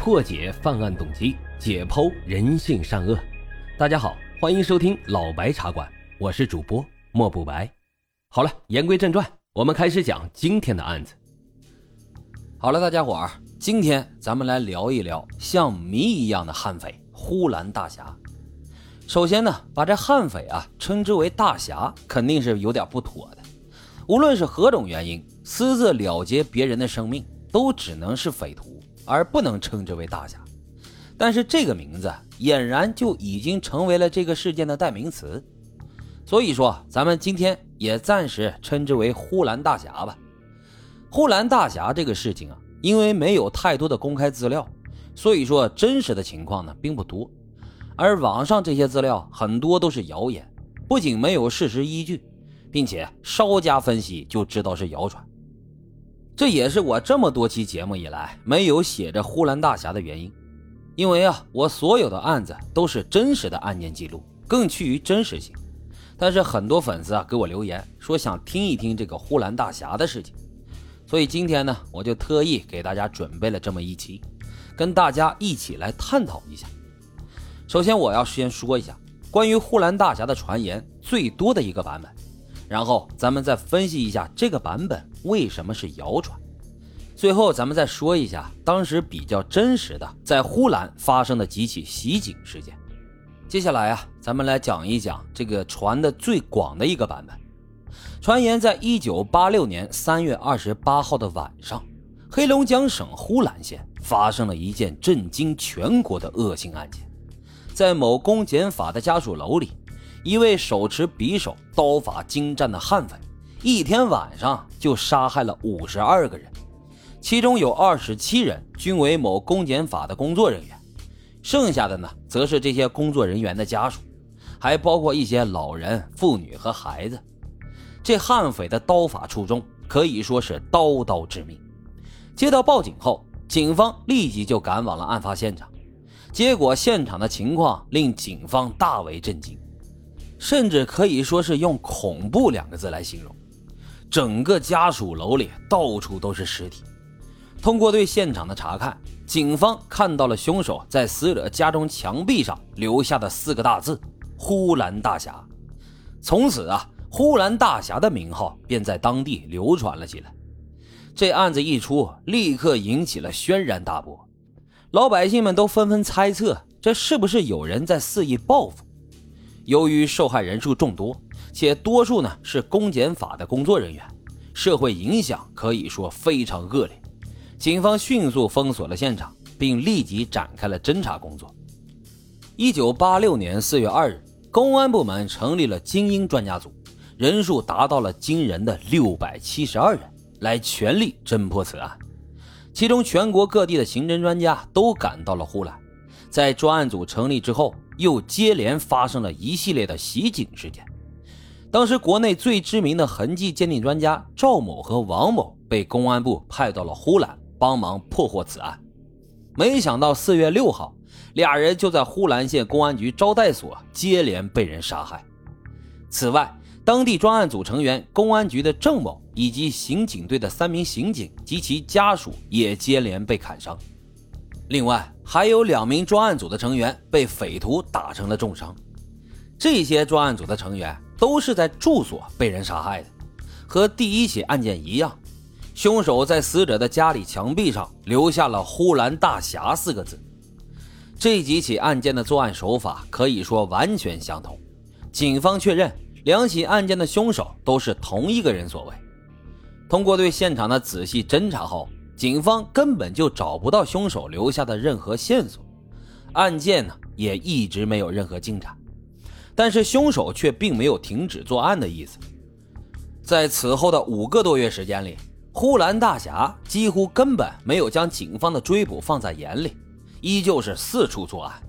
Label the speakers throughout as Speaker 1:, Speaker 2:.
Speaker 1: 破解犯案动机，解剖人性善恶。大家好，欢迎收听老白茶馆，我是主播莫不白。好了，言归正传，我们开始讲今天的案子。
Speaker 2: 好了，大家伙儿，今天咱们来聊一聊像谜一样的悍匪呼兰大侠。首先呢，把这悍匪啊称之为大侠，肯定是有点不妥的。无论是何种原因，私自了结别人的生命，都只能是匪徒。而不能称之为大侠，但是这个名字俨然就已经成为了这个事件的代名词，所以说咱们今天也暂时称之为呼兰大侠吧。呼兰大侠这个事情啊，因为没有太多的公开资料，所以说真实的情况呢并不多，而网上这些资料很多都是谣言，不仅没有事实依据，并且稍加分析就知道是谣传。这也是我这么多期节目以来没有写着呼兰大侠的原因，因为啊，我所有的案子都是真实的案件记录，更趋于真实性。但是很多粉丝啊给我留言说想听一听这个呼兰大侠的事情，所以今天呢，我就特意给大家准备了这么一期，跟大家一起来探讨一下。首先，我要先说一下关于呼兰大侠的传言最多的一个版本。然后咱们再分析一下这个版本为什么是谣传，最后咱们再说一下当时比较真实的在呼兰发生的几起袭警事件。接下来啊，咱们来讲一讲这个传的最广的一个版本。传言在一九八六年三月二十八号的晚上，黑龙江省呼兰县发生了一件震惊全国的恶性案件，在某公检法的家属楼里。一位手持匕首、刀法精湛的悍匪，一天晚上就杀害了五十二个人，其中有二十七人均为某公检法的工作人员，剩下的呢，则是这些工作人员的家属，还包括一些老人、妇女和孩子。这悍匪的刀法出众，可以说是刀刀致命。接到报警后，警方立即就赶往了案发现场，结果现场的情况令警方大为震惊。甚至可以说是用“恐怖”两个字来形容，整个家属楼里到处都是尸体。通过对现场的查看，警方看到了凶手在死者家中墙壁上留下的四个大字“呼兰大侠”。从此啊，“呼兰大侠”的名号便在当地流传了起来。这案子一出，立刻引起了轩然大波，老百姓们都纷纷猜测，这是不是有人在肆意报复？由于受害人数众多，且多数呢是公检法的工作人员，社会影响可以说非常恶劣。警方迅速封锁了现场，并立即展开了侦查工作。一九八六年四月二日，公安部门成立了精英专家组，人数达到了惊人的六百七十二人，来全力侦破此案。其中，全国各地的刑侦专家都赶到了呼兰。在专案组成立之后。又接连发生了一系列的袭警事件。当时，国内最知名的痕迹鉴定专家赵某和王某被公安部派到了呼兰帮忙破获此案。没想到，四月六号，俩人就在呼兰县公安局招待所接连被人杀害。此外，当地专案组成员公安局的郑某以及刑警队的三名刑警及其家属也接连被砍伤。另外，还有两名专案组的成员被匪徒打成了重伤。这些专案组的成员都是在住所被人杀害的，和第一起案件一样，凶手在死者的家里墙壁上留下了“呼兰大侠”四个字。这几起案件的作案手法可以说完全相同，警方确认两起案件的凶手都是同一个人所为。通过对现场的仔细侦查后。警方根本就找不到凶手留下的任何线索，案件呢也一直没有任何进展。但是凶手却并没有停止作案的意思。在此后的五个多月时间里，呼兰大侠几乎根本没有将警方的追捕放在眼里，依旧是四处作案。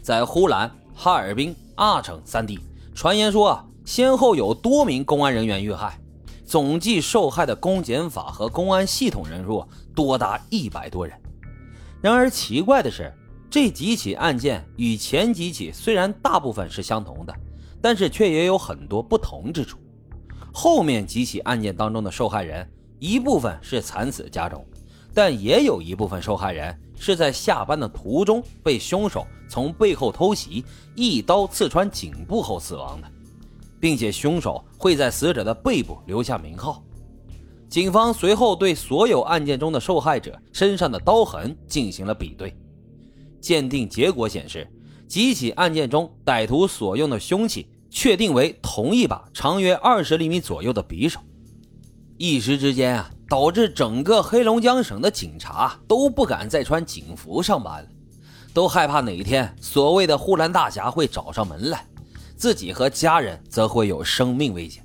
Speaker 2: 在呼兰、哈尔滨、阿城三地，传言说啊，先后有多名公安人员遇害。总计受害的公检法和公安系统人数多达一百多人。然而奇怪的是，这几起案件与前几起虽然大部分是相同的，但是却也有很多不同之处。后面几起案件当中的受害人，一部分是惨死家中，但也有一部分受害人是在下班的途中被凶手从背后偷袭，一刀刺穿颈部后死亡的，并且凶手会在死者的背部留下名号。警方随后对所有案件中的受害者身上的刀痕进行了比对，鉴定结果显示，几起案件中歹徒所用的凶器确定为同一把长约二十厘米左右的匕首。一时之间啊，导致整个黑龙江省的警察都不敢再穿警服上班了，都害怕哪一天所谓的呼兰大侠会找上门来，自己和家人则会有生命危险。